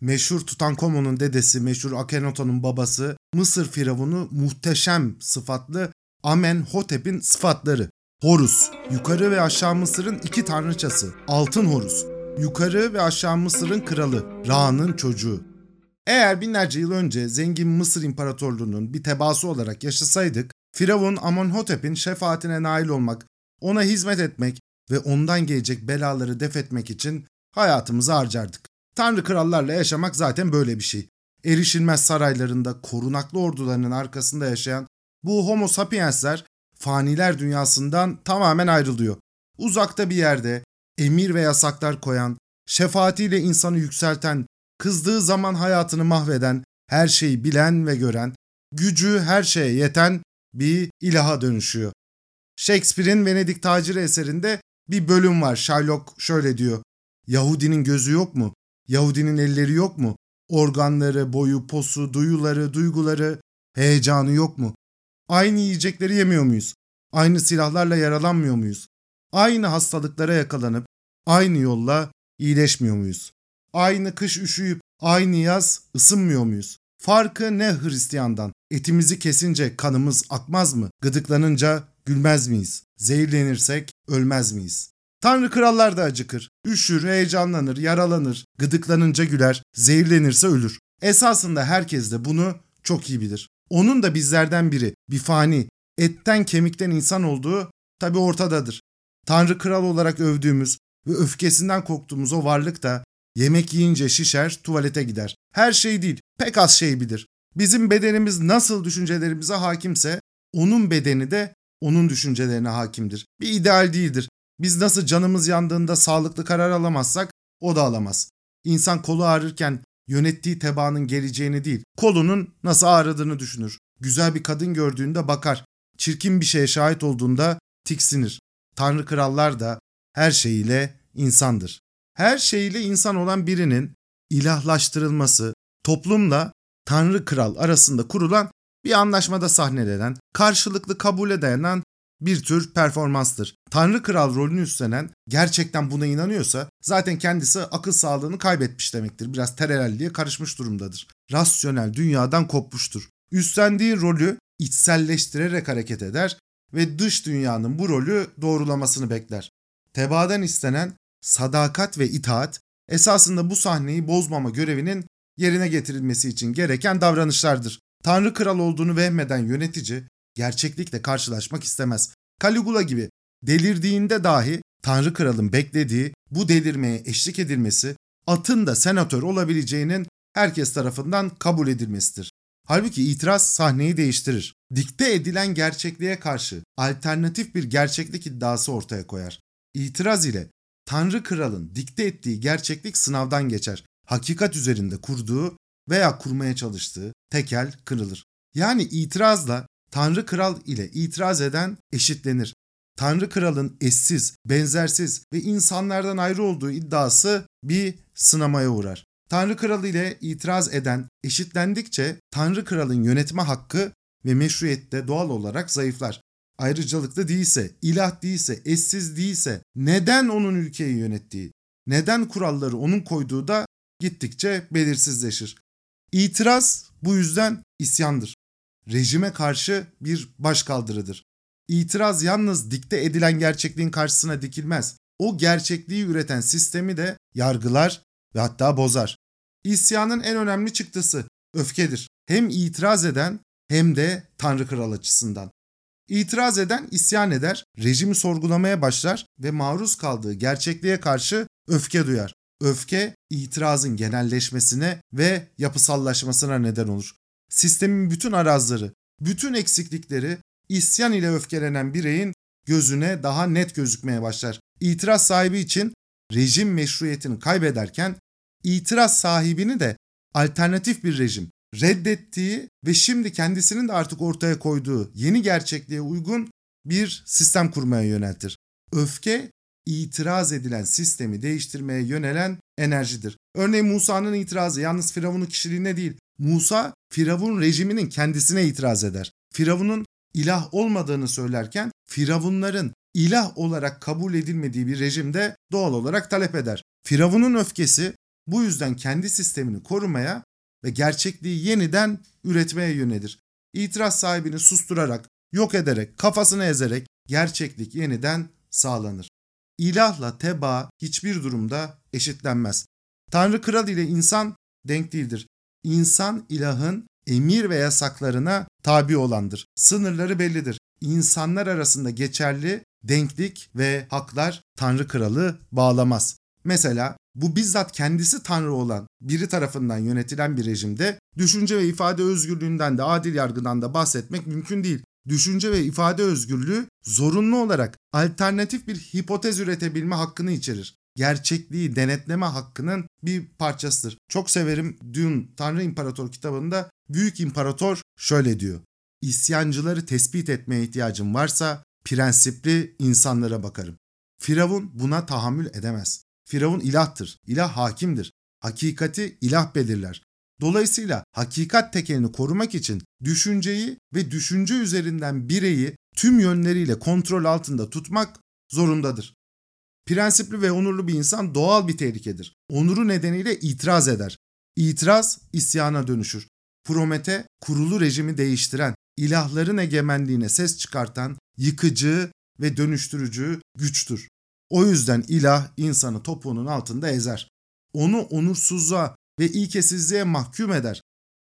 Meşhur Tutankamon'un dedesi, meşhur Akhenaton'un babası, Mısır firavunu muhteşem sıfatlı Amenhotep'in sıfatları. Horus, yukarı ve aşağı Mısır'ın iki tanrıçası. Altın Horus, yukarı ve aşağı Mısır'ın kralı, Ra'nın çocuğu. Eğer binlerce yıl önce zengin Mısır İmparatorluğu'nun bir tebaası olarak yaşasaydık, Firavun Amenhotep'in şefaatine nail olmak, ona hizmet etmek ve ondan gelecek belaları def etmek için hayatımızı harcardık. Tanrı krallarla yaşamak zaten böyle bir şey. Erişilmez saraylarında korunaklı ordularının arkasında yaşayan bu homo sapiensler faniler dünyasından tamamen ayrılıyor. Uzakta bir yerde emir ve yasaklar koyan, şefaatiyle insanı yükselten, kızdığı zaman hayatını mahveden, her şeyi bilen ve gören, gücü her şeye yeten bir ilaha dönüşüyor. Shakespeare'in Venedik Taciri eserinde bir bölüm var. Shylock şöyle diyor. Yahudinin gözü yok mu? Yahudinin elleri yok mu? Organları, boyu, posu, duyuları, duyguları, heyecanı yok mu? Aynı yiyecekleri yemiyor muyuz? Aynı silahlarla yaralanmıyor muyuz? Aynı hastalıklara yakalanıp aynı yolla iyileşmiyor muyuz? Aynı kış üşüyüp aynı yaz ısınmıyor muyuz? Farkı ne Hristiyandan? Etimizi kesince kanımız akmaz mı? Gıdıklanınca gülmez miyiz? Zehirlenirsek ölmez miyiz? Tanrı krallar da acıkır. Üşür, heyecanlanır, yaralanır, gıdıklanınca güler, zehirlenirse ölür. Esasında herkes de bunu çok iyi bilir. Onun da bizlerden biri, bir fani, etten kemikten insan olduğu tabi ortadadır. Tanrı kral olarak övdüğümüz ve öfkesinden korktuğumuz o varlık da yemek yiyince şişer, tuvalete gider. Her şey değil, pek az şey bilir. Bizim bedenimiz nasıl düşüncelerimize hakimse onun bedeni de onun düşüncelerine hakimdir. Bir ideal değildir. Biz nasıl canımız yandığında sağlıklı karar alamazsak o da alamaz. İnsan kolu ağrırken yönettiği tebaanın geleceğini değil, kolunun nasıl ağrıdığını düşünür. Güzel bir kadın gördüğünde bakar. Çirkin bir şeye şahit olduğunda tiksinir. Tanrı krallar da her şeyiyle insandır. Her şeyiyle insan olan birinin ilahlaştırılması toplumla Tanrı kral arasında kurulan bir anlaşmada sahnelenen, karşılıklı kabule dayanan bir tür performanstır. Tanrı kral rolünü üstlenen gerçekten buna inanıyorsa zaten kendisi akıl sağlığını kaybetmiş demektir. Biraz terelelliğe karışmış durumdadır. Rasyonel dünyadan kopmuştur. Üstlendiği rolü içselleştirerek hareket eder ve dış dünyanın bu rolü doğrulamasını bekler. Tebaadan istenen sadakat ve itaat esasında bu sahneyi bozmama görevinin yerine getirilmesi için gereken davranışlardır. Tanrı kral olduğunu vehmeden yönetici gerçeklikle karşılaşmak istemez. Caligula gibi delirdiğinde dahi Tanrı kralın beklediği bu delirmeye eşlik edilmesi atın da senatör olabileceğinin herkes tarafından kabul edilmesidir. Halbuki itiraz sahneyi değiştirir. Dikte edilen gerçekliğe karşı alternatif bir gerçeklik iddiası ortaya koyar. İtiraz ile Tanrı kralın dikte ettiği gerçeklik sınavdan geçer. Hakikat üzerinde kurduğu veya kurmaya çalıştığı tekel kırılır. Yani itirazla Tanrı kral ile itiraz eden eşitlenir. Tanrı kralın eşsiz, benzersiz ve insanlardan ayrı olduğu iddiası bir sınamaya uğrar. Tanrı kralı ile itiraz eden eşitlendikçe Tanrı kralın yönetme hakkı ve meşruiyette doğal olarak zayıflar. Ayrıcalıklı değilse, ilah değilse, eşsiz değilse neden onun ülkeyi yönettiği, neden kuralları onun koyduğu da gittikçe belirsizleşir. İtiraz bu yüzden isyandır. Rejime karşı bir başkaldırıdır. İtiraz yalnız dikte edilen gerçekliğin karşısına dikilmez. O gerçekliği üreten sistemi de yargılar ve hatta bozar. İsyanın en önemli çıktısı öfkedir. Hem itiraz eden hem de Tanrı Kral açısından. İtiraz eden isyan eder, rejimi sorgulamaya başlar ve maruz kaldığı gerçekliğe karşı öfke duyar. Öfke itirazın genelleşmesine ve yapısallaşmasına neden olur. Sistemin bütün arazları, bütün eksiklikleri isyan ile öfkelenen bireyin gözüne daha net gözükmeye başlar. İtiraz sahibi için rejim meşruiyetini kaybederken itiraz sahibini de alternatif bir rejim reddettiği ve şimdi kendisinin de artık ortaya koyduğu yeni gerçekliğe uygun bir sistem kurmaya yöneltir. Öfke itiraz edilen sistemi değiştirmeye yönelen enerjidir. Örneğin Musa'nın itirazı yalnız Firavun'un kişiliğine değil, Musa Firavun rejiminin kendisine itiraz eder. Firavun'un ilah olmadığını söylerken Firavunların ilah olarak kabul edilmediği bir rejimde doğal olarak talep eder. Firavun'un öfkesi Bu yüzden kendi sistemini korumaya ve gerçekliği yeniden üretmeye yönelir. İtiraz sahibini susturarak, yok ederek, kafasını ezerek gerçeklik yeniden sağlanır. İlahla teba hiçbir durumda eşitlenmez. Tanrı kral ile insan denk değildir. İnsan ilahın emir ve yasaklarına tabi olandır. Sınırları bellidir. İnsanlar arasında geçerli denklik ve haklar Tanrı kralı bağlamaz. Mesela bu bizzat kendisi Tanrı olan biri tarafından yönetilen bir rejimde düşünce ve ifade özgürlüğünden de adil yargıdan da bahsetmek mümkün değil. Düşünce ve ifade özgürlüğü zorunlu olarak alternatif bir hipotez üretebilme hakkını içerir. Gerçekliği denetleme hakkının bir parçasıdır. Çok severim Dune Tanrı İmparator kitabında Büyük İmparator şöyle diyor. İsyancıları tespit etmeye ihtiyacım varsa prensipli insanlara bakarım. Firavun buna tahammül edemez. Firavun ilahtır, ilah hakimdir. Hakikati ilah belirler. Dolayısıyla hakikat tekelini korumak için düşünceyi ve düşünce üzerinden bireyi tüm yönleriyle kontrol altında tutmak zorundadır. Prensipli ve onurlu bir insan doğal bir tehlikedir. Onuru nedeniyle itiraz eder. İtiraz isyana dönüşür. Promete kurulu rejimi değiştiren, ilahların egemenliğine ses çıkartan, yıkıcı ve dönüştürücü güçtür. O yüzden ilah insanı topuğunun altında ezer. Onu onursuzluğa ve ilkesizliğe mahkum eder.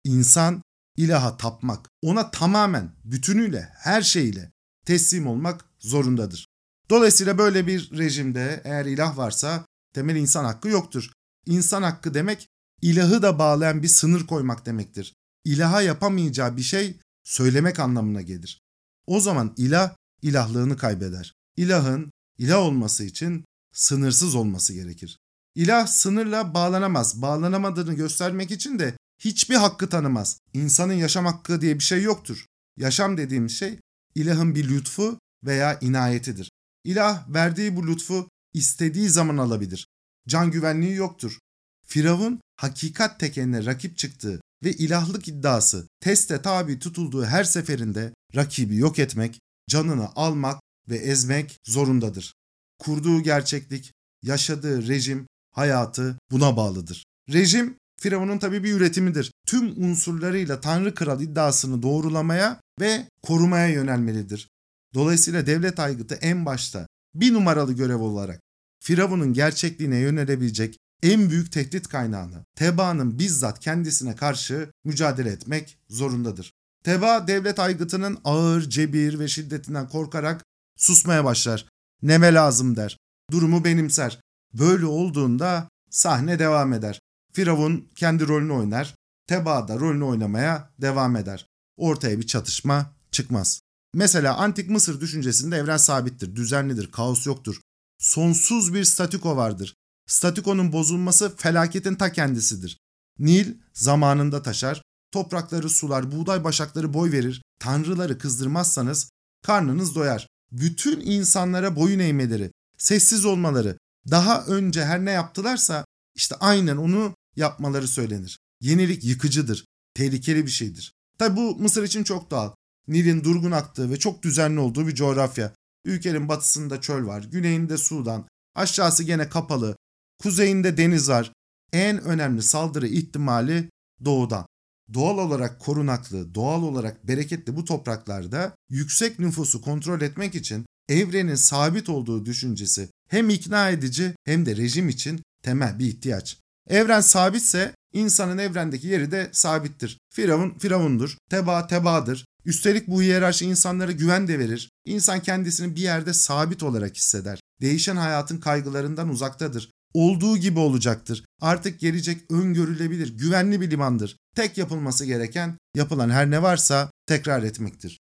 İnsan ilaha tapmak, ona tamamen, bütünüyle, her şeyle teslim olmak zorundadır. Dolayısıyla böyle bir rejimde eğer ilah varsa temel insan hakkı yoktur. İnsan hakkı demek ilahı da bağlayan bir sınır koymak demektir. İlaha yapamayacağı bir şey söylemek anlamına gelir. O zaman ilah ilahlığını kaybeder. İlahın ilah olması için sınırsız olması gerekir. İlah sınırla bağlanamaz. Bağlanamadığını göstermek için de hiçbir hakkı tanımaz. İnsanın yaşam hakkı diye bir şey yoktur. Yaşam dediğim şey ilahın bir lütfu veya inayetidir. İlah verdiği bu lütfu istediği zaman alabilir. Can güvenliği yoktur. Firavun hakikat tekenine rakip çıktığı ve ilahlık iddiası teste tabi tutulduğu her seferinde rakibi yok etmek, canını almak ve ezmek zorundadır. Kurduğu gerçeklik, yaşadığı rejim, hayatı buna bağlıdır. Rejim Firavun'un tabi bir üretimidir. Tüm unsurlarıyla Tanrı Kral iddiasını doğrulamaya ve korumaya yönelmelidir. Dolayısıyla devlet aygıtı en başta bir numaralı görev olarak Firavun'un gerçekliğine yönelebilecek en büyük tehdit kaynağını Teba'nın bizzat kendisine karşı mücadele etmek zorundadır. Teba devlet aygıtının ağır, cebir ve şiddetinden korkarak susmaya başlar. Neme lazım der. Durumu benimser. Böyle olduğunda sahne devam eder. Firavun kendi rolünü oynar. Teba da rolünü oynamaya devam eder. Ortaya bir çatışma çıkmaz. Mesela antik Mısır düşüncesinde evren sabittir, düzenlidir, kaos yoktur. Sonsuz bir statiko vardır. Statikonun bozulması felaketin ta kendisidir. Nil zamanında taşar, toprakları sular, buğday başakları boy verir. Tanrıları kızdırmazsanız karnınız doyar. Bütün insanlara boyun eğmeleri, sessiz olmaları, daha önce her ne yaptılarsa işte aynen onu yapmaları söylenir. Yenilik yıkıcıdır, tehlikeli bir şeydir. Tabi bu Mısır için çok doğal. Nil'in durgun aktığı ve çok düzenli olduğu bir coğrafya. Ülkenin batısında çöl var, güneyinde Sudan, aşağısı gene kapalı, kuzeyinde deniz var. En önemli saldırı ihtimali doğudan. Doğal olarak korunaklı, doğal olarak bereketli bu topraklarda yüksek nüfusu kontrol etmek için evrenin sabit olduğu düşüncesi hem ikna edici hem de rejim için temel bir ihtiyaç. Evren sabitse insanın evrendeki yeri de sabittir. Firavun firavundur, teba tebadır. Üstelik bu hiyerarşi insanlara güven de verir. İnsan kendisini bir yerde sabit olarak hisseder. Değişen hayatın kaygılarından uzaktadır. Olduğu gibi olacaktır. Artık gelecek öngörülebilir, güvenli bir limandır. Tek yapılması gereken yapılan her ne varsa tekrar etmektir.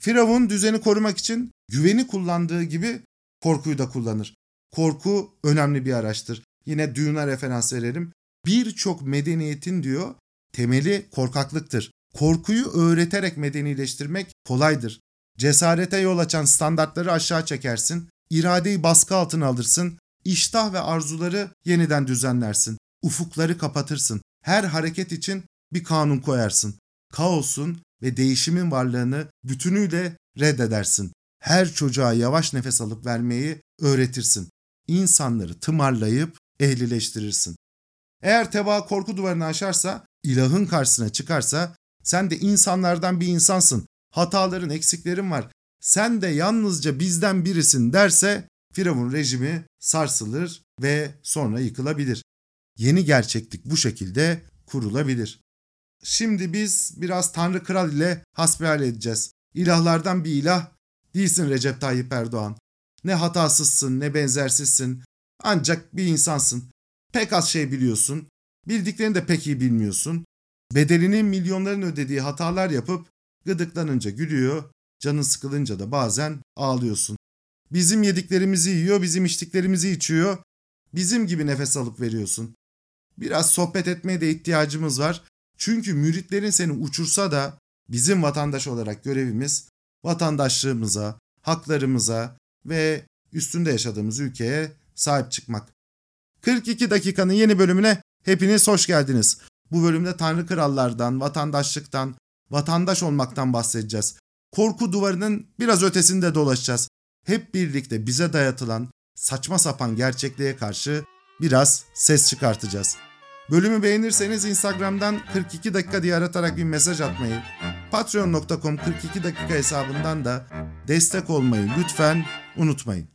Firavun düzeni korumak için güveni kullandığı gibi korkuyu da kullanır. Korku önemli bir araçtır. Yine Dune'a referans verelim. Birçok medeniyetin diyor temeli korkaklıktır. Korkuyu öğreterek medenileştirmek kolaydır. Cesarete yol açan standartları aşağı çekersin, iradeyi baskı altına alırsın, iştah ve arzuları yeniden düzenlersin, ufukları kapatırsın. Her hareket için bir kanun koyarsın. Kaosun ve değişimin varlığını bütünüyle reddedersin. Her çocuğa yavaş nefes alıp vermeyi öğretirsin. İnsanları tımarlayıp ehlileştirirsin. Eğer teba korku duvarını aşarsa, ilahın karşısına çıkarsa, sen de insanlardan bir insansın, hataların, eksiklerin var, sen de yalnızca bizden birisin derse, Firavun rejimi sarsılır ve sonra yıkılabilir. Yeni gerçeklik bu şekilde kurulabilir. Şimdi biz biraz Tanrı Kral ile hasbihal edeceğiz. İlahlardan bir ilah değilsin Recep Tayyip Erdoğan. Ne hatasızsın ne benzersizsin. Ancak bir insansın. Pek az şey biliyorsun. Bildiklerini de pek iyi bilmiyorsun. Bedelini milyonların ödediği hatalar yapıp gıdıklanınca gülüyor, canın sıkılınca da bazen ağlıyorsun. Bizim yediklerimizi yiyor, bizim içtiklerimizi içiyor. Bizim gibi nefes alıp veriyorsun. Biraz sohbet etmeye de ihtiyacımız var. Çünkü müritlerin seni uçursa da bizim vatandaş olarak görevimiz vatandaşlığımıza, haklarımıza ve üstünde yaşadığımız ülkeye sahip çıkmak. 42 dakikanın yeni bölümüne hepiniz hoş geldiniz. Bu bölümde Tanrı Krallardan, vatandaşlıktan, vatandaş olmaktan bahsedeceğiz. Korku duvarının biraz ötesinde dolaşacağız. Hep birlikte bize dayatılan saçma sapan gerçekliğe karşı biraz ses çıkartacağız. Bölümü beğenirseniz Instagram'dan 42 dakika diye aratarak bir mesaj atmayı, patreon.com 42 dakika hesabından da destek olmayı lütfen unutmayın.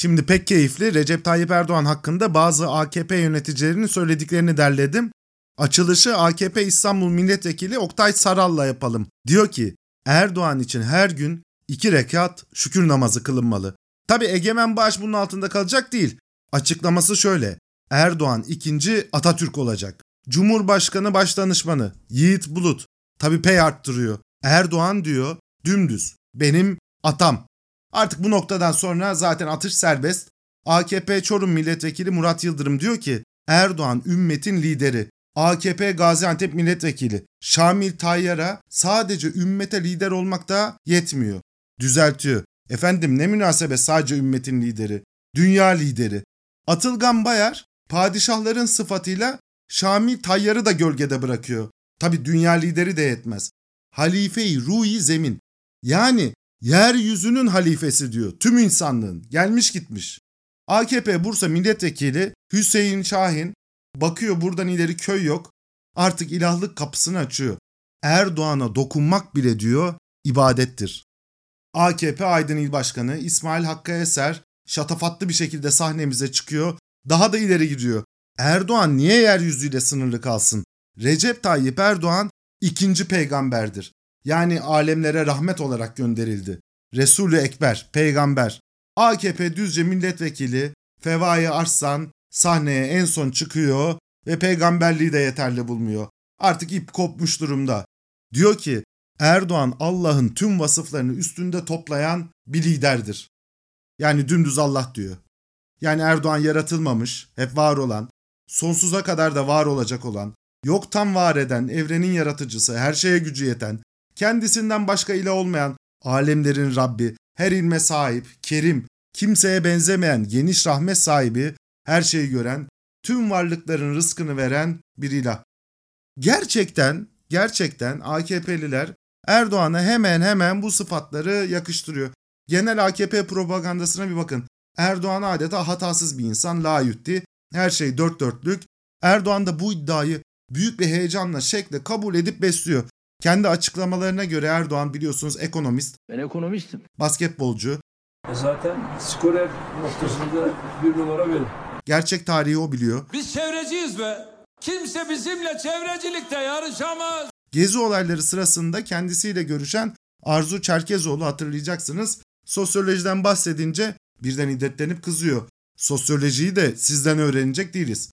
Şimdi pek keyifli Recep Tayyip Erdoğan hakkında bazı AKP yöneticilerinin söylediklerini derledim. Açılışı AKP İstanbul Milletvekili Oktay Saral'la yapalım. Diyor ki Erdoğan için her gün iki rekat şükür namazı kılınmalı. Tabi Egemen Bağış bunun altında kalacak değil. Açıklaması şöyle. Erdoğan ikinci Atatürk olacak. Cumhurbaşkanı Başdanışmanı Yiğit Bulut tabi pay arttırıyor. Erdoğan diyor dümdüz benim atam. Artık bu noktadan sonra zaten atış serbest. AKP Çorum Milletvekili Murat Yıldırım diyor ki Erdoğan ümmetin lideri. AKP Gaziantep Milletvekili Şamil Tayyar'a sadece ümmete lider olmak da yetmiyor. Düzeltiyor. Efendim ne münasebet sadece ümmetin lideri. Dünya lideri. Atılgan Bayar padişahların sıfatıyla Şamil Tayyar'ı da gölgede bırakıyor. Tabi dünya lideri de yetmez. Halife-i Ruhi Zemin. Yani yeryüzünün halifesi diyor. Tüm insanlığın. Gelmiş gitmiş. AKP Bursa Milletvekili Hüseyin Şahin bakıyor buradan ileri köy yok. Artık ilahlık kapısını açıyor. Erdoğan'a dokunmak bile diyor ibadettir. AKP Aydın İl Başkanı İsmail Hakkı Eser şatafatlı bir şekilde sahnemize çıkıyor. Daha da ileri gidiyor. Erdoğan niye yeryüzüyle sınırlı kalsın? Recep Tayyip Erdoğan ikinci peygamberdir. Yani alemlere rahmet olarak gönderildi. Resulü Ekber, peygamber. AKP Düzce milletvekili Fevai Arslan sahneye en son çıkıyor ve peygamberliği de yeterli bulmuyor. Artık ip kopmuş durumda. Diyor ki Erdoğan Allah'ın tüm vasıflarını üstünde toplayan bir liderdir. Yani dümdüz Allah diyor. Yani Erdoğan yaratılmamış, hep var olan, sonsuza kadar da var olacak olan, yoktan var eden, evrenin yaratıcısı, her şeye gücü yeten, kendisinden başka ilah olmayan, alemlerin Rabbi, her ilme sahip, kerim, kimseye benzemeyen, geniş rahmet sahibi, her şeyi gören, tüm varlıkların rızkını veren bir ilah. Gerçekten, gerçekten AKP'liler Erdoğan'a hemen hemen bu sıfatları yakıştırıyor. Genel AKP propagandasına bir bakın. Erdoğan adeta hatasız bir insan, layütti, her şey dört dörtlük. Erdoğan da bu iddiayı büyük bir heyecanla, şekle kabul edip besliyor. Kendi açıklamalarına göre Erdoğan biliyorsunuz ekonomist. Ben ekonomistim. Basketbolcu. E zaten skorer noktasında bir numara benim. Gerçek tarihi o biliyor. Biz çevreciyiz be. Kimse bizimle çevrecilikte yarışamaz. Gezi olayları sırasında kendisiyle görüşen Arzu Çerkezoğlu hatırlayacaksınız. Sosyolojiden bahsedince birden hiddetlenip kızıyor. Sosyolojiyi de sizden öğrenecek değiliz.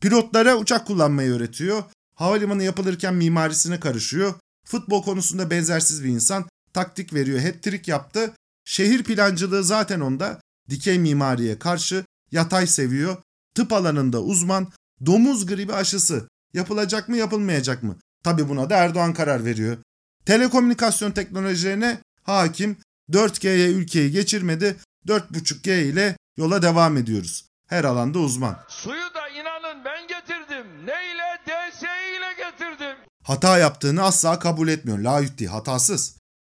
Pilotlara uçak kullanmayı öğretiyor. Havalimanı yapılırken mimarisine karışıyor. Futbol konusunda benzersiz bir insan. Taktik veriyor, hat-trick yaptı. Şehir plancılığı zaten onda. Dikey mimariye karşı yatay seviyor. Tıp alanında uzman. Domuz gribi aşısı. Yapılacak mı yapılmayacak mı? Tabi buna da Erdoğan karar veriyor. Telekomünikasyon teknolojilerine hakim 4G'ye ülkeyi geçirmedi. 4.5G ile yola devam ediyoruz. Her alanda uzman. Suyu da Hata yaptığını asla kabul etmiyor. La hatasız.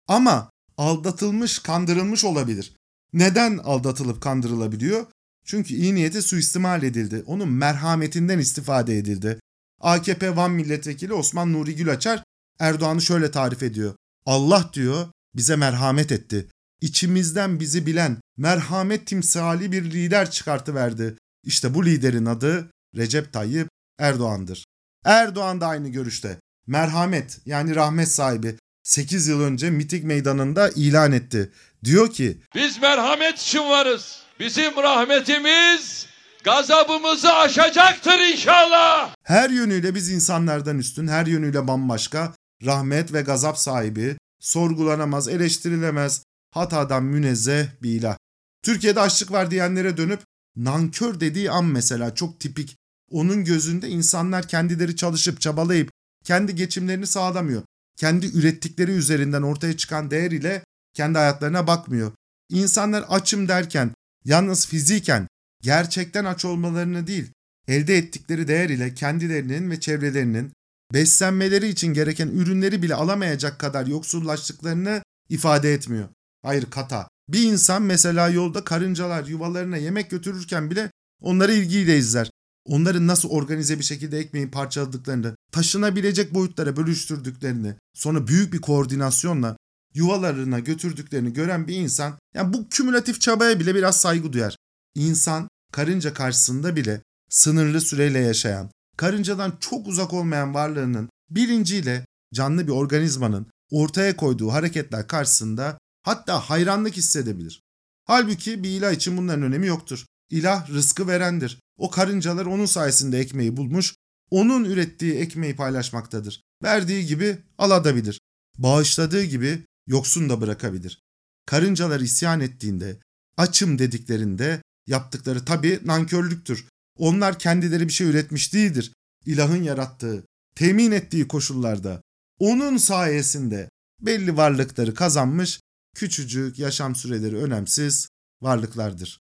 Ama aldatılmış, kandırılmış olabilir. Neden aldatılıp kandırılabiliyor? Çünkü iyi niyeti suistimal edildi. Onun merhametinden istifade edildi. AKP Van Milletvekili Osman Nuri Gülaçar Erdoğan'ı şöyle tarif ediyor. Allah diyor bize merhamet etti. İçimizden bizi bilen merhamet timsali bir lider çıkartıverdi. İşte bu liderin adı Recep Tayyip Erdoğan'dır. Erdoğan da aynı görüşte. Merhamet yani rahmet sahibi 8 yıl önce miting meydanında ilan etti. Diyor ki Biz merhamet için varız. Bizim rahmetimiz gazabımızı aşacaktır inşallah. her yönüyle biz insanlardan üstün, her yönüyle bambaşka, rahmet ve gazap sahibi, sorgulanamaz, eleştirilemez, hatadan münezzeh bir ilah. Türkiye'de açlık var diyenlere dönüp nankör dediği an mesela çok tipik. Onun gözünde insanlar kendileri çalışıp çabalayıp kendi geçimlerini sağlamıyor. Kendi ürettikleri üzerinden ortaya çıkan değer ile kendi hayatlarına bakmıyor. İnsanlar açım derken yalnız fiziken gerçekten aç olmalarını değil, elde ettikleri değer ile kendilerinin ve çevrelerinin beslenmeleri için gereken ürünleri bile alamayacak kadar yoksullaştıklarını ifade etmiyor. Hayır kata. Bir insan mesela yolda karıncalar yuvalarına yemek götürürken bile onları ilgiyle izler. Onların nasıl organize bir şekilde ekmeği parçaladıklarını, taşınabilecek boyutlara bölüştürdüklerini, sonra büyük bir koordinasyonla yuvalarına götürdüklerini gören bir insan, yani bu kümülatif çabaya bile biraz saygı duyar. İnsan karınca karşısında bile sınırlı süreyle yaşayan, karıncadan çok uzak olmayan varlığının bilinciyle canlı bir organizmanın ortaya koyduğu hareketler karşısında hatta hayranlık hissedebilir. Halbuki bir ilah için bunların önemi yoktur. İlah rızkı verendir. O karıncalar onun sayesinde ekmeği bulmuş, onun ürettiği ekmeği paylaşmaktadır. Verdiği gibi alabilir. Bağışladığı gibi yoksun da bırakabilir. Karıncalar isyan ettiğinde, açım dediklerinde yaptıkları tabii nankörlüktür. Onlar kendileri bir şey üretmiş değildir. İlahın yarattığı, temin ettiği koşullarda, onun sayesinde belli varlıkları kazanmış, küçücük yaşam süreleri önemsiz varlıklardır.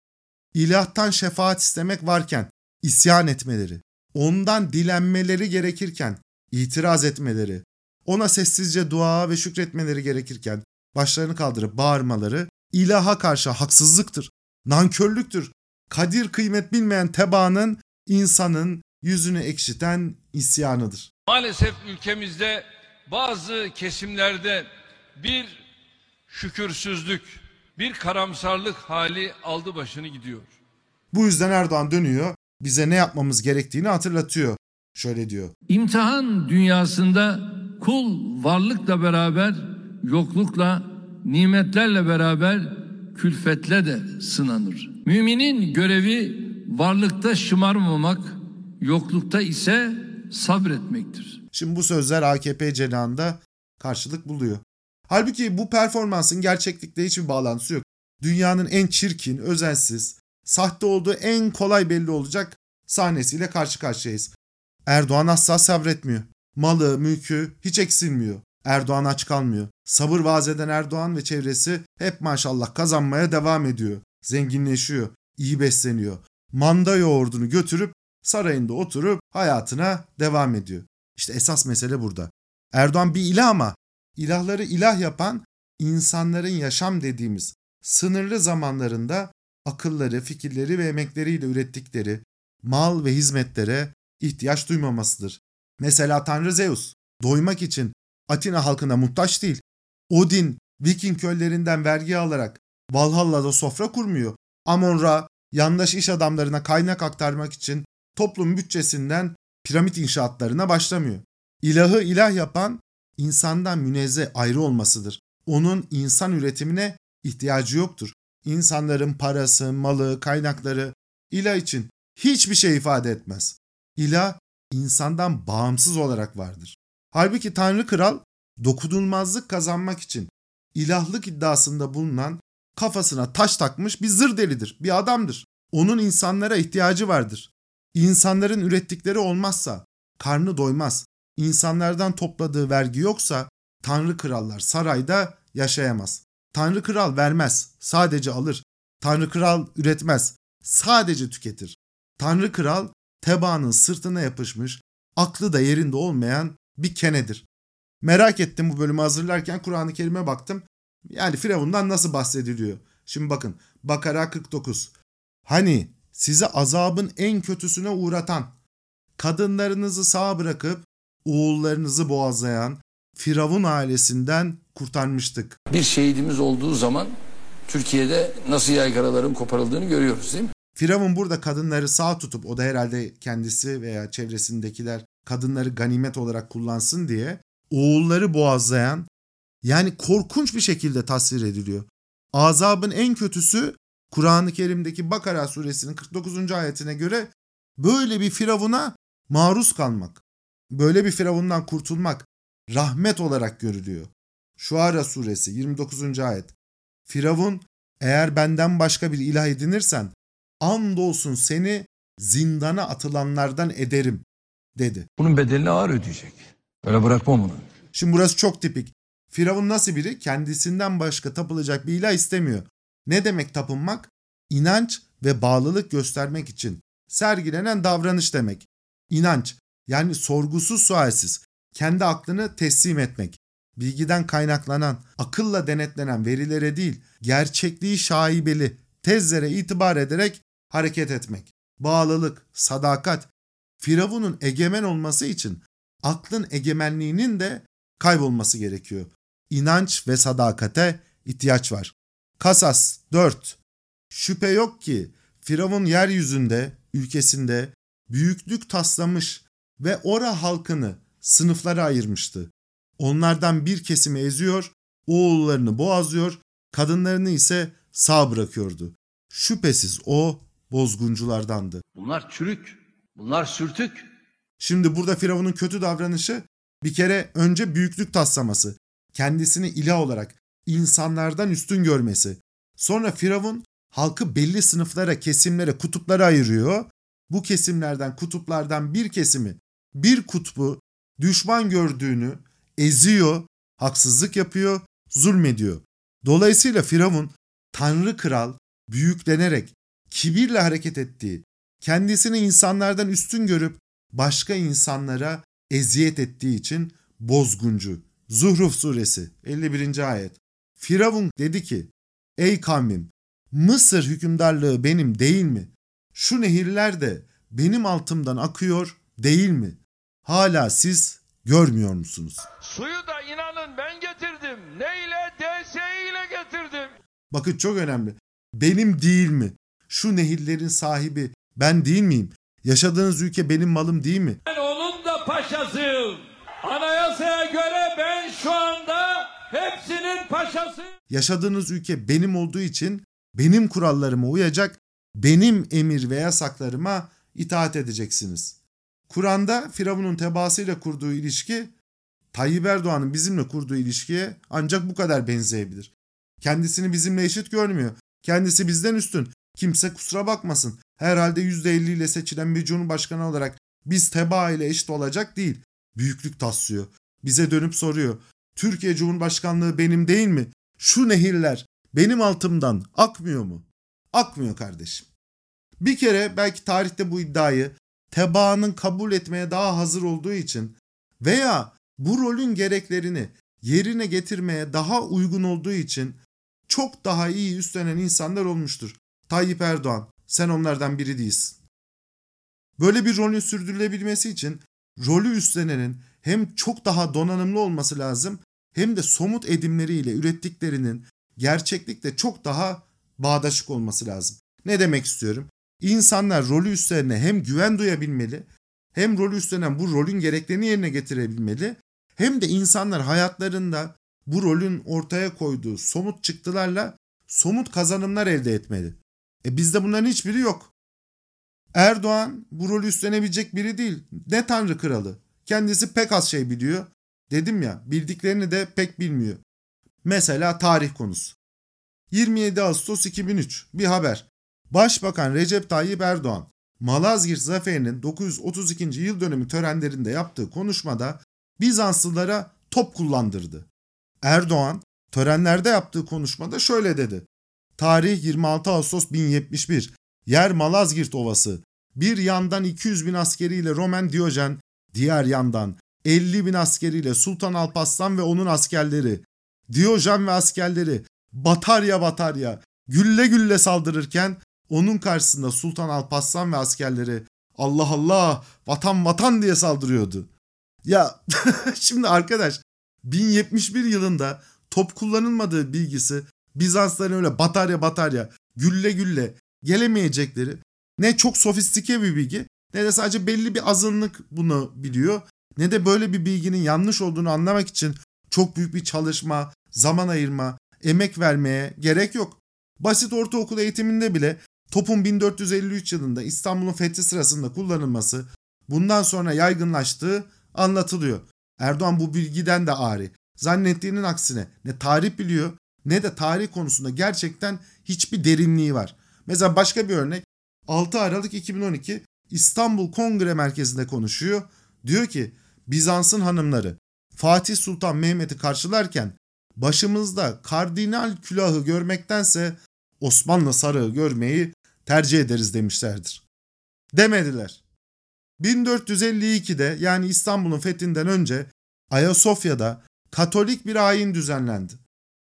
İlahtan şefaat istemek varken isyan etmeleri, ondan dilenmeleri gerekirken itiraz etmeleri, ona sessizce dua ve şükretmeleri gerekirken başlarını kaldırıp bağırmaları ilaha karşı haksızlıktır, nankörlüktür. Kadir kıymet bilmeyen tebaanın insanın yüzünü ekşiten isyanıdır. Maalesef ülkemizde bazı kesimlerde bir şükürsüzlük, bir karamsarlık hali aldı başını gidiyor. Bu yüzden Erdoğan dönüyor, bize ne yapmamız gerektiğini hatırlatıyor. Şöyle diyor. İmtihan dünyasında kul varlıkla beraber, yoklukla, nimetlerle beraber külfetle de sınanır. Müminin görevi varlıkta şımarmamak, yoklukta ise sabretmektir. Şimdi bu sözler AKP cenahında karşılık buluyor. Halbuki bu performansın gerçeklikle hiçbir bağlantısı yok. Dünyanın en çirkin, özensiz, sahte olduğu en kolay belli olacak sahnesiyle karşı karşıyayız. Erdoğan asla sabretmiyor. Malı, mülkü hiç eksilmiyor. Erdoğan aç kalmıyor. Sabır vaaz eden Erdoğan ve çevresi hep maşallah kazanmaya devam ediyor. Zenginleşiyor, iyi besleniyor. Manda yoğurdunu götürüp sarayında oturup hayatına devam ediyor. İşte esas mesele burada. Erdoğan bir ilah ama ilahları ilah yapan insanların yaşam dediğimiz sınırlı zamanlarında akılları, fikirleri ve emekleriyle ürettikleri mal ve hizmetlere ihtiyaç duymamasıdır. Mesela Tanrı Zeus doymak için Atina halkına muhtaç değil. Odin Viking köylerinden vergi alarak Valhalla'da sofra kurmuyor. Amon-Ra yandaş iş adamlarına kaynak aktarmak için toplum bütçesinden piramit inşaatlarına başlamıyor. İlahı ilah yapan insandan münezzeh ayrı olmasıdır. Onun insan üretimine ihtiyacı yoktur. İnsanların parası, malı, kaynakları ilah için hiçbir şey ifade etmez. İlah insandan bağımsız olarak vardır. Halbuki Tanrı Kral dokunulmazlık kazanmak için ilahlık iddiasında bulunan kafasına taş takmış bir zır delidir, bir adamdır. Onun insanlara ihtiyacı vardır. İnsanların ürettikleri olmazsa karnı doymaz. İnsanlardan topladığı vergi yoksa Tanrı krallar sarayda yaşayamaz. Tanrı kral vermez, sadece alır. Tanrı kral üretmez. Sadece tüketir. Tanrı kral tebaanın sırtına yapışmış, aklı da yerinde olmayan bir kenedir. Merak ettim bu bölümü hazırlarken Kur'an-ı Kerim'e baktım. Yani Firavun'dan nasıl bahsediliyor? Şimdi bakın Bakara 49. Hani sizi azabın en kötüsüne uğratan, kadınlarınızı sağ bırakıp oğullarınızı boğazlayan Firavun ailesinden kurtarmıştık. Bir şehidimiz olduğu zaman Türkiye'de nasıl yaygaraların koparıldığını görüyoruz değil mi? Firavun burada kadınları sağ tutup o da herhalde kendisi veya çevresindekiler kadınları ganimet olarak kullansın diye oğulları boğazlayan yani korkunç bir şekilde tasvir ediliyor. Azabın en kötüsü Kur'an-ı Kerim'deki Bakara suresinin 49. ayetine göre böyle bir firavuna maruz kalmak, böyle bir firavundan kurtulmak rahmet olarak görülüyor. Şuara suresi 29. ayet. Firavun eğer benden başka bir ilah edinirsen andolsun seni zindana atılanlardan ederim dedi. Bunun bedelini ağır ödeyecek. Öyle bırakmam onu. Şimdi burası çok tipik. Firavun nasıl biri? Kendisinden başka tapılacak bir ilah istemiyor. Ne demek tapınmak? İnanç ve bağlılık göstermek için sergilenen davranış demek. İnanç yani sorgusuz sualsiz kendi aklını teslim etmek. Bilgiden kaynaklanan, akılla denetlenen verilere değil, gerçekliği şaibeli tezlere itibar ederek hareket etmek. Bağlılık, sadakat, Firavun'un egemen olması için aklın egemenliğinin de kaybolması gerekiyor. İnanç ve sadakate ihtiyaç var. Kasas 4. Şüphe yok ki Firavun yeryüzünde, ülkesinde büyüklük taslamış ve ora halkını sınıflara ayırmıştı. Onlardan bir kesimi eziyor, oğullarını boğazlıyor, kadınlarını ise sağ bırakıyordu. Şüphesiz o bozgunculardandı. Bunlar çürük. Bunlar sürtük. Şimdi burada Firavun'un kötü davranışı bir kere önce büyüklük taslaması, kendisini ilah olarak insanlardan üstün görmesi. Sonra Firavun halkı belli sınıflara, kesimlere, kutuplara ayırıyor. Bu kesimlerden, kutuplardan bir kesimi, bir kutbu düşman gördüğünü eziyor, haksızlık yapıyor, zulmediyor. Dolayısıyla Firavun tanrı kral büyüklenerek kibirle hareket ettiği, kendisini insanlardan üstün görüp başka insanlara eziyet ettiği için bozguncu. Zuhruf suresi 51. ayet. Firavun dedi ki, Ey kavmim, Mısır hükümdarlığı benim değil mi? Şu nehirler de benim altımdan akıyor değil mi? Hala siz görmüyor musunuz? Suyu da inanın ben getirdim. Neyle? DS ile getirdim. Bakın çok önemli. Benim değil mi? Şu nehirlerin sahibi ben değil miyim? Yaşadığınız ülke benim malım değil mi? Ben onun da paşasıyım. Anayasaya göre ben şu anda hepsinin paşası. Yaşadığınız ülke benim olduğu için benim kurallarıma uyacak, benim emir ve yasaklarıma itaat edeceksiniz. Kur'an'da Firavun'un tebaasıyla kurduğu ilişki Tayyip Erdoğan'ın bizimle kurduğu ilişkiye ancak bu kadar benzeyebilir. Kendisini bizimle eşit görmüyor. Kendisi bizden üstün. Kimse kusura bakmasın. Herhalde %50 ile seçilen bir cumhurbaşkanı olarak biz tebaa ile eşit olacak değil. Büyüklük taslıyor. Bize dönüp soruyor. Türkiye Cumhurbaşkanlığı benim değil mi? Şu nehirler benim altımdan akmıyor mu? Akmıyor kardeşim. Bir kere belki tarihte bu iddiayı tebaanın kabul etmeye daha hazır olduğu için veya bu rolün gereklerini yerine getirmeye daha uygun olduğu için çok daha iyi üstlenen insanlar olmuştur. Tayyip Erdoğan, sen onlardan biri değilsin. Böyle bir rolün sürdürülebilmesi için rolü üstlenenin hem çok daha donanımlı olması lazım hem de somut edimleriyle ürettiklerinin gerçeklikle çok daha bağdaşık olması lazım. Ne demek istiyorum? İnsanlar rolü üstlerine hem güven duyabilmeli, hem rolü üstlenen bu rolün gereklerini yerine getirebilmeli, hem de insanlar hayatlarında bu rolün ortaya koyduğu somut çıktılarla somut kazanımlar elde etmeli. E bizde bunların hiçbiri yok. Erdoğan bu rolü üstlenebilecek biri değil. Ne tanrı kralı. Kendisi pek az şey biliyor. Dedim ya bildiklerini de pek bilmiyor. Mesela tarih konusu. 27 Ağustos 2003 bir haber. Başbakan Recep Tayyip Erdoğan Malazgirt Zaferi'nin 932. yıl dönümü törenlerinde yaptığı konuşmada Bizanslılara top kullandırdı. Erdoğan törenlerde yaptığı konuşmada şöyle dedi. Tarih 26 Ağustos 1071. Yer Malazgirt Ovası. Bir yandan 200 bin askeriyle Roman Diyojen, diğer yandan 50 bin askeriyle Sultan Alparslan ve onun askerleri, Diyojen ve askerleri batarya batarya gülle gülle saldırırken onun karşısında Sultan Alparslan ve askerleri Allah Allah vatan vatan diye saldırıyordu. Ya şimdi arkadaş 1071 yılında top kullanılmadığı bilgisi Bizansların öyle batarya batarya gülle gülle gelemeyecekleri ne çok sofistike bir bilgi ne de sadece belli bir azınlık bunu biliyor ne de böyle bir bilginin yanlış olduğunu anlamak için çok büyük bir çalışma, zaman ayırma, emek vermeye gerek yok. Basit ortaokul eğitiminde bile topun 1453 yılında İstanbul'un fethi sırasında kullanılması bundan sonra yaygınlaştığı anlatılıyor. Erdoğan bu bilgiden de ari. Zannettiğinin aksine ne tarih biliyor ne de tarih konusunda gerçekten hiçbir derinliği var. Mesela başka bir örnek 6 Aralık 2012 İstanbul Kongre Merkezi'nde konuşuyor. Diyor ki Bizans'ın hanımları Fatih Sultan Mehmet'i karşılarken başımızda kardinal külahı görmektense Osmanlı sarığı görmeyi tercih ederiz demişlerdir. Demediler. 1452'de yani İstanbul'un fethinden önce Ayasofya'da Katolik bir ayin düzenlendi.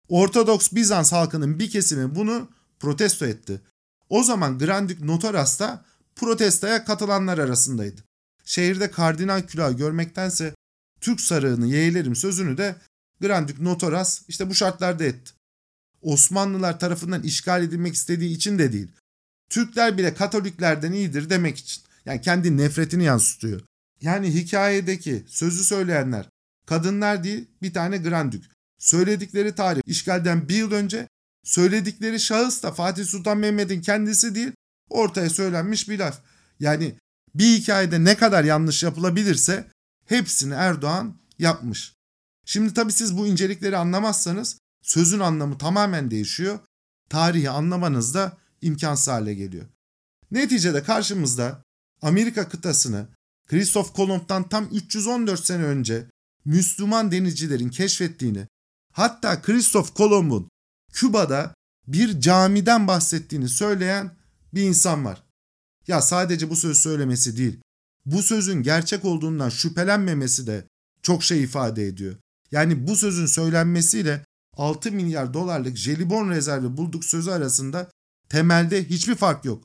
Ortodoks Bizans halkının bir kesimi bunu protesto etti. O zaman Grandük Notaras da protestoya katılanlar arasındaydı. Şehirde kardinal külahı görmektense Türk sarığını yeğlerim sözünü de Grandük Notaras işte bu şartlarda etti. Osmanlılar tarafından işgal edilmek istediği için de değil. Türkler bile Katoliklerden iyidir demek için. Yani kendi nefretini yansıtıyor. Yani hikayedeki sözü söyleyenler kadınlar değil bir tane Grandük. Söyledikleri tarih işgalden bir yıl önce söyledikleri şahıs da Fatih Sultan Mehmet'in kendisi değil ortaya söylenmiş bir laf. Yani bir hikayede ne kadar yanlış yapılabilirse hepsini Erdoğan yapmış. Şimdi tabii siz bu incelikleri anlamazsanız sözün anlamı tamamen değişiyor. Tarihi anlamanız da imkansız hale geliyor. Neticede karşımızda Amerika kıtasını Christoph Kolomb'dan tam 314 sene önce Müslüman denizcilerin keşfettiğini, hatta Christoph Kolomb'un Küba'da bir camiden bahsettiğini söyleyen bir insan var. Ya sadece bu söz söylemesi değil, bu sözün gerçek olduğundan şüphelenmemesi de çok şey ifade ediyor. Yani bu sözün söylenmesiyle 6 milyar dolarlık jelibon rezervi bulduk sözü arasında temelde hiçbir fark yok.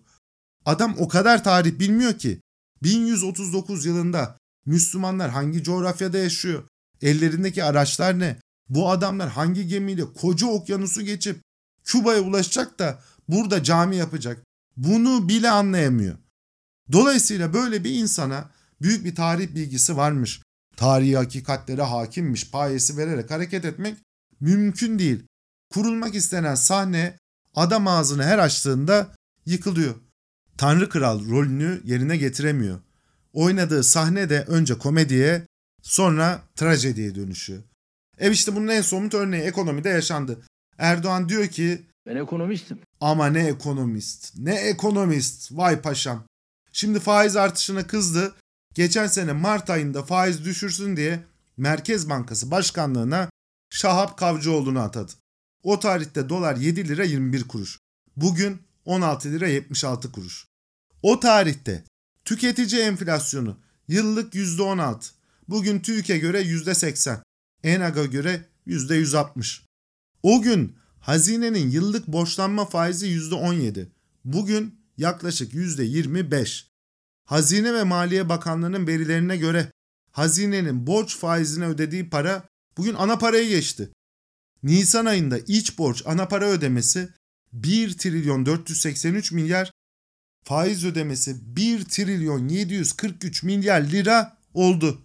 Adam o kadar tarih bilmiyor ki 1139 yılında Müslümanlar hangi coğrafyada yaşıyor? Ellerindeki araçlar ne? Bu adamlar hangi gemiyle koca okyanusu geçip Küba'ya ulaşacak da burada cami yapacak? Bunu bile anlayamıyor. Dolayısıyla böyle bir insana büyük bir tarih bilgisi varmış. Tarihi hakikatlere hakimmiş payesi vererek hareket etmek mümkün değil. Kurulmak istenen sahne adam ağzını her açtığında yıkılıyor. Tanrı Kral rolünü yerine getiremiyor. Oynadığı sahne de önce komediye sonra trajediye dönüşüyor. Ev işte bunun en somut örneği ekonomide yaşandı. Erdoğan diyor ki Ben ekonomistim. ama ne ekonomist, ne ekonomist, vay paşam. Şimdi faiz artışına kızdı. Geçen sene Mart ayında faiz düşürsün diye Merkez Bankası Başkanlığına Şahap Kavcıoğlu'nu atadı. O tarihte dolar 7 lira 21 kuruş. Bugün 16 lira 76 kuruş. O tarihte tüketici enflasyonu yıllık %16. Bugün TÜİK'e göre %80. ENAG'a göre %160. O gün hazinenin yıllık borçlanma faizi %17. Bugün yaklaşık %25. Hazine ve Maliye Bakanlığı'nın verilerine göre hazinenin borç faizine ödediği para bugün ana parayı geçti. Nisan ayında iç borç ana para ödemesi 1 trilyon 483 milyar, faiz ödemesi 1 trilyon 743 milyar lira oldu.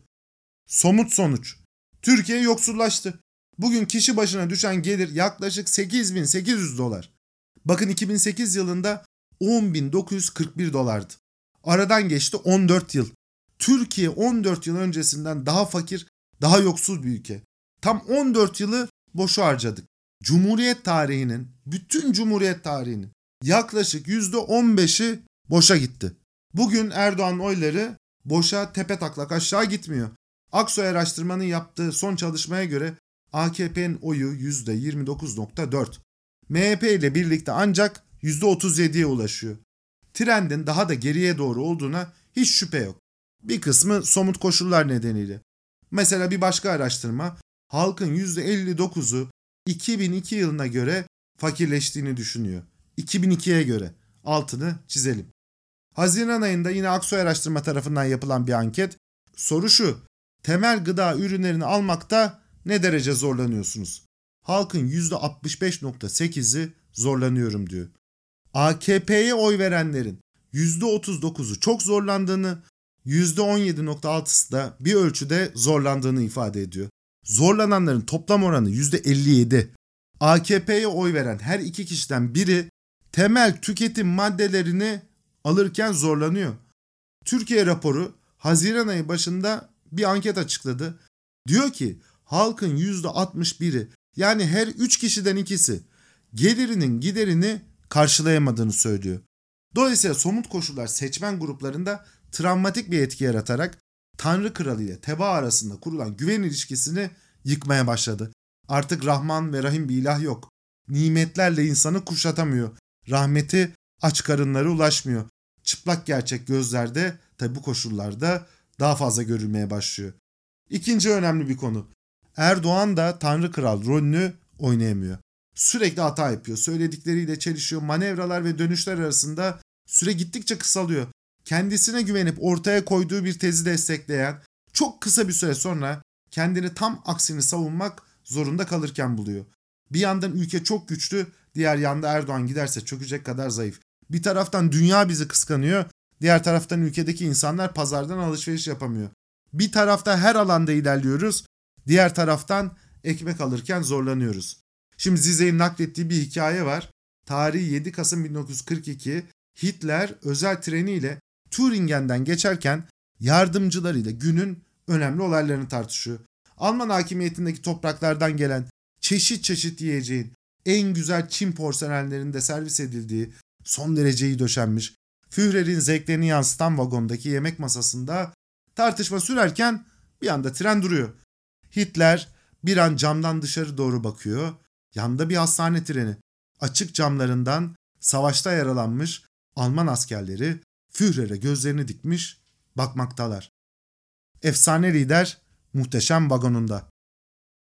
Somut sonuç. Türkiye yoksullaştı. Bugün kişi başına düşen gelir yaklaşık 8800 dolar. Bakın 2008 yılında 10.941 dolardı. Aradan geçti 14 yıl. Türkiye 14 yıl öncesinden daha fakir, daha yoksul bir ülke. Tam 14 yılı boşu harcadık. Cumhuriyet tarihinin, bütün Cumhuriyet tarihinin yaklaşık %15'i boşa gitti. Bugün Erdoğan oyları boşa tepe taklak aşağı gitmiyor. Aksoy araştırmanın yaptığı son çalışmaya göre AKP'nin oyu %29.4. MHP ile birlikte ancak %37'ye ulaşıyor. Trendin daha da geriye doğru olduğuna hiç şüphe yok. Bir kısmı somut koşullar nedeniyle. Mesela bir başka araştırma halkın %59'u 2002 yılına göre fakirleştiğini düşünüyor. 2002'ye göre. Altını çizelim. Haziran ayında yine Aksoy Araştırma tarafından yapılan bir anket. Soru şu. Temel gıda ürünlerini almakta ne derece zorlanıyorsunuz? Halkın %65.8'i zorlanıyorum diyor. AKP'ye oy verenlerin %39'u çok zorlandığını, %17.6'sı da bir ölçüde zorlandığını ifade ediyor. Zorlananların toplam oranı %57. AKP'ye oy veren her iki kişiden biri temel tüketim maddelerini alırken zorlanıyor. Türkiye raporu Haziran ayı başında bir anket açıkladı. Diyor ki halkın %61'i yani her 3 kişiden ikisi gelirinin giderini karşılayamadığını söylüyor. Dolayısıyla somut koşullar seçmen gruplarında travmatik bir etki yaratarak Tanrı Kralı ile teba arasında kurulan güven ilişkisini yıkmaya başladı. Artık Rahman ve Rahim bir ilah yok. Nimetlerle insanı kuşatamıyor. Rahmeti aç karınlara ulaşmıyor. Çıplak gerçek gözlerde tabi bu koşullarda daha fazla görülmeye başlıyor. İkinci önemli bir konu. Erdoğan da Tanrı Kral rolünü oynayamıyor. Sürekli hata yapıyor. Söyledikleriyle çelişiyor. Manevralar ve dönüşler arasında süre gittikçe kısalıyor. Kendisine güvenip ortaya koyduğu bir tezi destekleyen çok kısa bir süre sonra kendini tam aksini savunmak zorunda kalırken buluyor. Bir yandan ülke çok güçlü, diğer yanda Erdoğan giderse çökecek kadar zayıf. Bir taraftan dünya bizi kıskanıyor, diğer taraftan ülkedeki insanlar pazardan alışveriş yapamıyor. Bir tarafta her alanda ilerliyoruz, diğer taraftan ekmek alırken zorlanıyoruz. Şimdi Zizek'in naklettiği bir hikaye var. Tarihi 7 Kasım 1942 Hitler özel treniyle Turingen'den geçerken yardımcılarıyla günün önemli olaylarını tartışıyor. Alman hakimiyetindeki topraklardan gelen çeşit çeşit yiyeceğin en güzel Çin porselenlerinde servis edildiği son derece iyi döşenmiş Führer'in zevklerini yansıtan vagondaki yemek masasında tartışma sürerken bir anda tren duruyor. Hitler bir an camdan dışarı doğru bakıyor. Yanda bir hastane treni. Açık camlarından savaşta yaralanmış Alman askerleri Führer'e gözlerini dikmiş bakmaktalar. Efsane lider muhteşem vagonunda.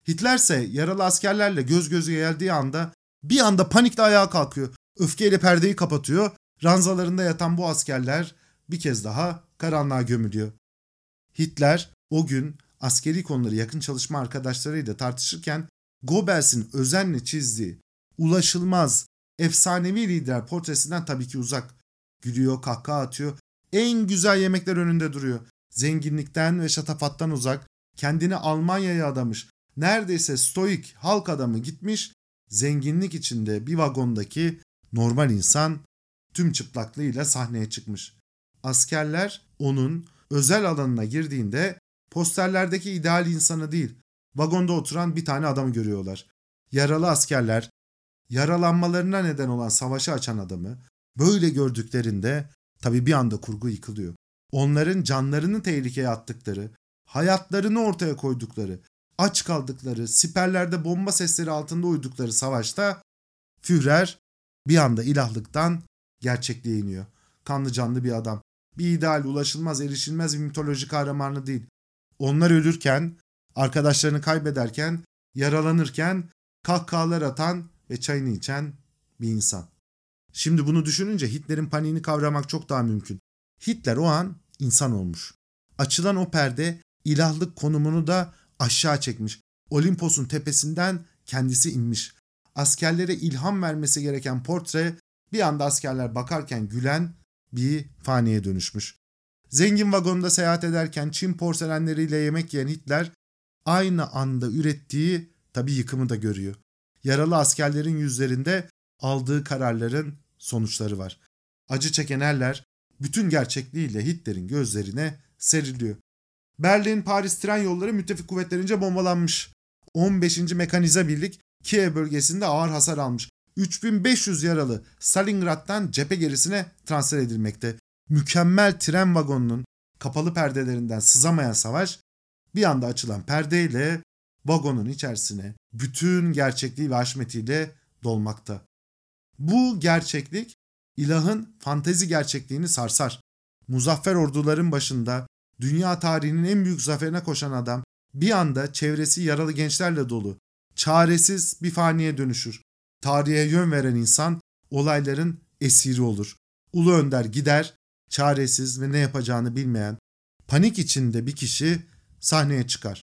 Hitler ise yaralı askerlerle göz göze geldiği anda bir anda panikle ayağa kalkıyor. Öfkeyle perdeyi kapatıyor. Ranzalarında yatan bu askerler bir kez daha karanlığa gömülüyor. Hitler o gün askeri konuları yakın çalışma arkadaşlarıyla tartışırken Goebbels'in özenle çizdiği ulaşılmaz, efsanevi lider portresinden tabii ki uzak. Gülüyor, kahkaha atıyor. En güzel yemekler önünde duruyor. Zenginlikten ve şatafattan uzak, kendini Almanya'ya adamış, neredeyse stoik halk adamı gitmiş, zenginlik içinde bir vagondaki normal insan tüm çıplaklığıyla sahneye çıkmış. Askerler onun özel alanına girdiğinde posterlerdeki ideal insanı değil, vagonda oturan bir tane adamı görüyorlar. Yaralı askerler, yaralanmalarına neden olan savaşı açan adamı böyle gördüklerinde tabi bir anda kurgu yıkılıyor. Onların canlarını tehlikeye attıkları, hayatlarını ortaya koydukları, aç kaldıkları, siperlerde bomba sesleri altında uydukları savaşta Führer bir anda ilahlıktan gerçekliğe iniyor. Kanlı canlı bir adam. Bir ideal, ulaşılmaz, erişilmez bir mitoloji kahramanı değil. Onlar ölürken, arkadaşlarını kaybederken, yaralanırken kahkahalar atan ve çayını içen bir insan. Şimdi bunu düşününce Hitler'in paniğini kavramak çok daha mümkün. Hitler o an insan olmuş. Açılan o perde ilahlık konumunu da aşağı çekmiş. Olimpos'un tepesinden kendisi inmiş. Askerlere ilham vermesi gereken portre bir anda askerler bakarken gülen bir faniye dönüşmüş. Zengin vagonda seyahat ederken Çin porselenleriyle yemek yiyen Hitler aynı anda ürettiği tabi yıkımı da görüyor. Yaralı askerlerin yüzlerinde aldığı kararların sonuçları var. Acı çeken erler bütün gerçekliğiyle Hitler'in gözlerine seriliyor. Berlin-Paris tren yolları müttefik kuvvetlerince bombalanmış. 15. Mekanize Birlik Kiev bölgesinde ağır hasar almış. 3500 yaralı Stalingrad'dan cephe gerisine transfer edilmekte. Mükemmel tren vagonunun kapalı perdelerinden sızamayan savaş bir anda açılan perdeyle vagonun içerisine bütün gerçekliği ve haşmetiyle dolmakta. Bu gerçeklik ilahın fantezi gerçekliğini sarsar. Muzaffer orduların başında dünya tarihinin en büyük zaferine koşan adam bir anda çevresi yaralı gençlerle dolu, çaresiz bir faniye dönüşür. Tarihe yön veren insan olayların esiri olur. Ulu önder gider, çaresiz ve ne yapacağını bilmeyen, panik içinde bir kişi sahneye çıkar.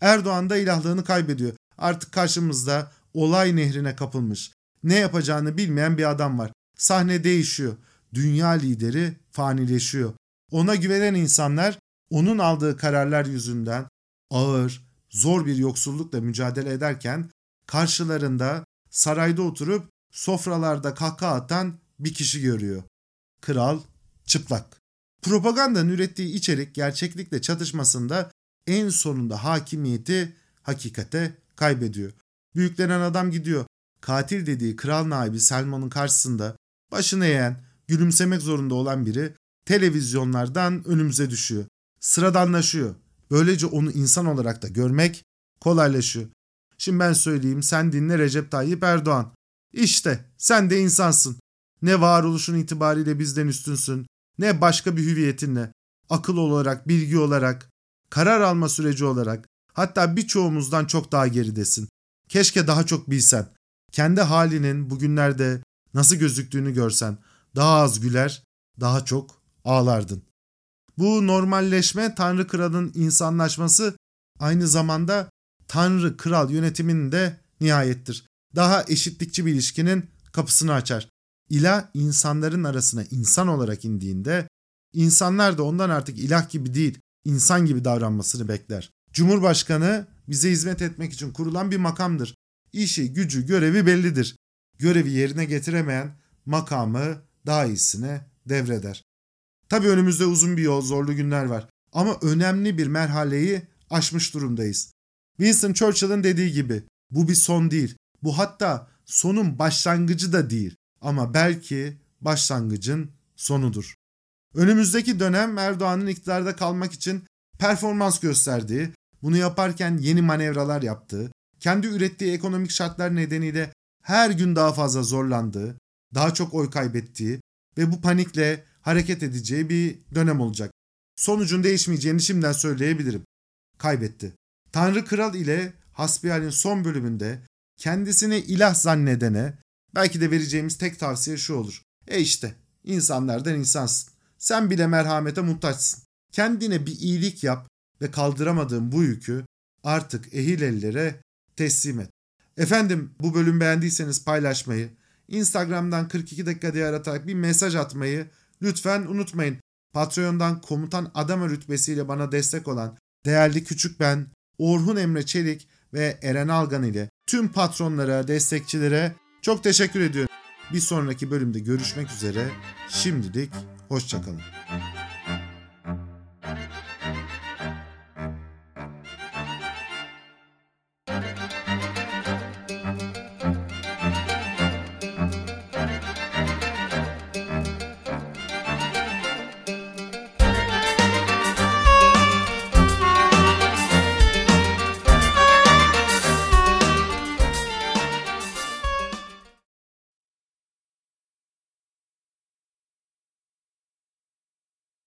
Erdoğan da ilahlığını kaybediyor. Artık karşımızda olay nehrine kapılmış, ne yapacağını bilmeyen bir adam var. Sahne değişiyor. Dünya lideri fanileşiyor. Ona güvenen insanlar onun aldığı kararlar yüzünden ağır, zor bir yoksullukla mücadele ederken karşılarında sarayda oturup sofralarda kahkaha atan bir kişi görüyor. Kral çıplak. Propagandanın ürettiği içerik gerçeklikle çatışmasında en sonunda hakimiyeti hakikate kaybediyor. Büyüklenen adam gidiyor. Katil dediği kral naibi Selman'ın karşısında başını eğen, gülümsemek zorunda olan biri televizyonlardan önümüze düşüyor. Sıradanlaşıyor. Böylece onu insan olarak da görmek kolaylaşıyor. Şimdi ben söyleyeyim sen dinle Recep Tayyip Erdoğan. İşte sen de insansın. Ne varoluşun itibariyle bizden üstünsün, ne başka bir hüviyetinle, akıl olarak, bilgi olarak, karar alma süreci olarak, hatta birçoğumuzdan çok daha geridesin. Keşke daha çok bilsen. Kendi halinin bugünlerde nasıl gözüktüğünü görsen, daha az güler, daha çok ağlardın. Bu normalleşme Tanrı Kral'ın insanlaşması aynı zamanda Tanrı Kral yönetiminin de nihayettir. Daha eşitlikçi bir ilişkinin kapısını açar. İlah insanların arasına insan olarak indiğinde insanlar da ondan artık ilah gibi değil, insan gibi davranmasını bekler. Cumhurbaşkanı bize hizmet etmek için kurulan bir makamdır. İşi, gücü, görevi bellidir. Görevi yerine getiremeyen makamı daha iyisine devreder. Tabi önümüzde uzun bir yol, zorlu günler var. Ama önemli bir merhaleyi aşmış durumdayız. Winston Churchill'ın dediği gibi bu bir son değil. Bu hatta sonun başlangıcı da değil. Ama belki başlangıcın sonudur. Önümüzdeki dönem Erdoğan'ın iktidarda kalmak için performans gösterdiği, bunu yaparken yeni manevralar yaptığı, kendi ürettiği ekonomik şartlar nedeniyle her gün daha fazla zorlandığı, daha çok oy kaybettiği ve bu panikle hareket edeceği bir dönem olacak. Sonucun değişmeyeceğini şimdiden söyleyebilirim. Kaybetti. Tanrı Kral ile Hasbihal'in son bölümünde kendisini ilah zannedene belki de vereceğimiz tek tavsiye şu olur. E işte insanlardan insansın. Sen bile merhamete muhtaçsın. Kendine bir iyilik yap ve kaldıramadığın bu yükü artık ehil ellere teslim et. Efendim bu bölüm beğendiyseniz paylaşmayı, Instagram'dan 42 dakika diye aratarak bir mesaj atmayı lütfen unutmayın. Patreon'dan komutan adama rütbesiyle bana destek olan değerli küçük ben, Orhun Emre Çelik ve Eren Algan ile tüm patronlara, destekçilere çok teşekkür ediyorum. Bir sonraki bölümde görüşmek üzere. Şimdilik hoşçakalın.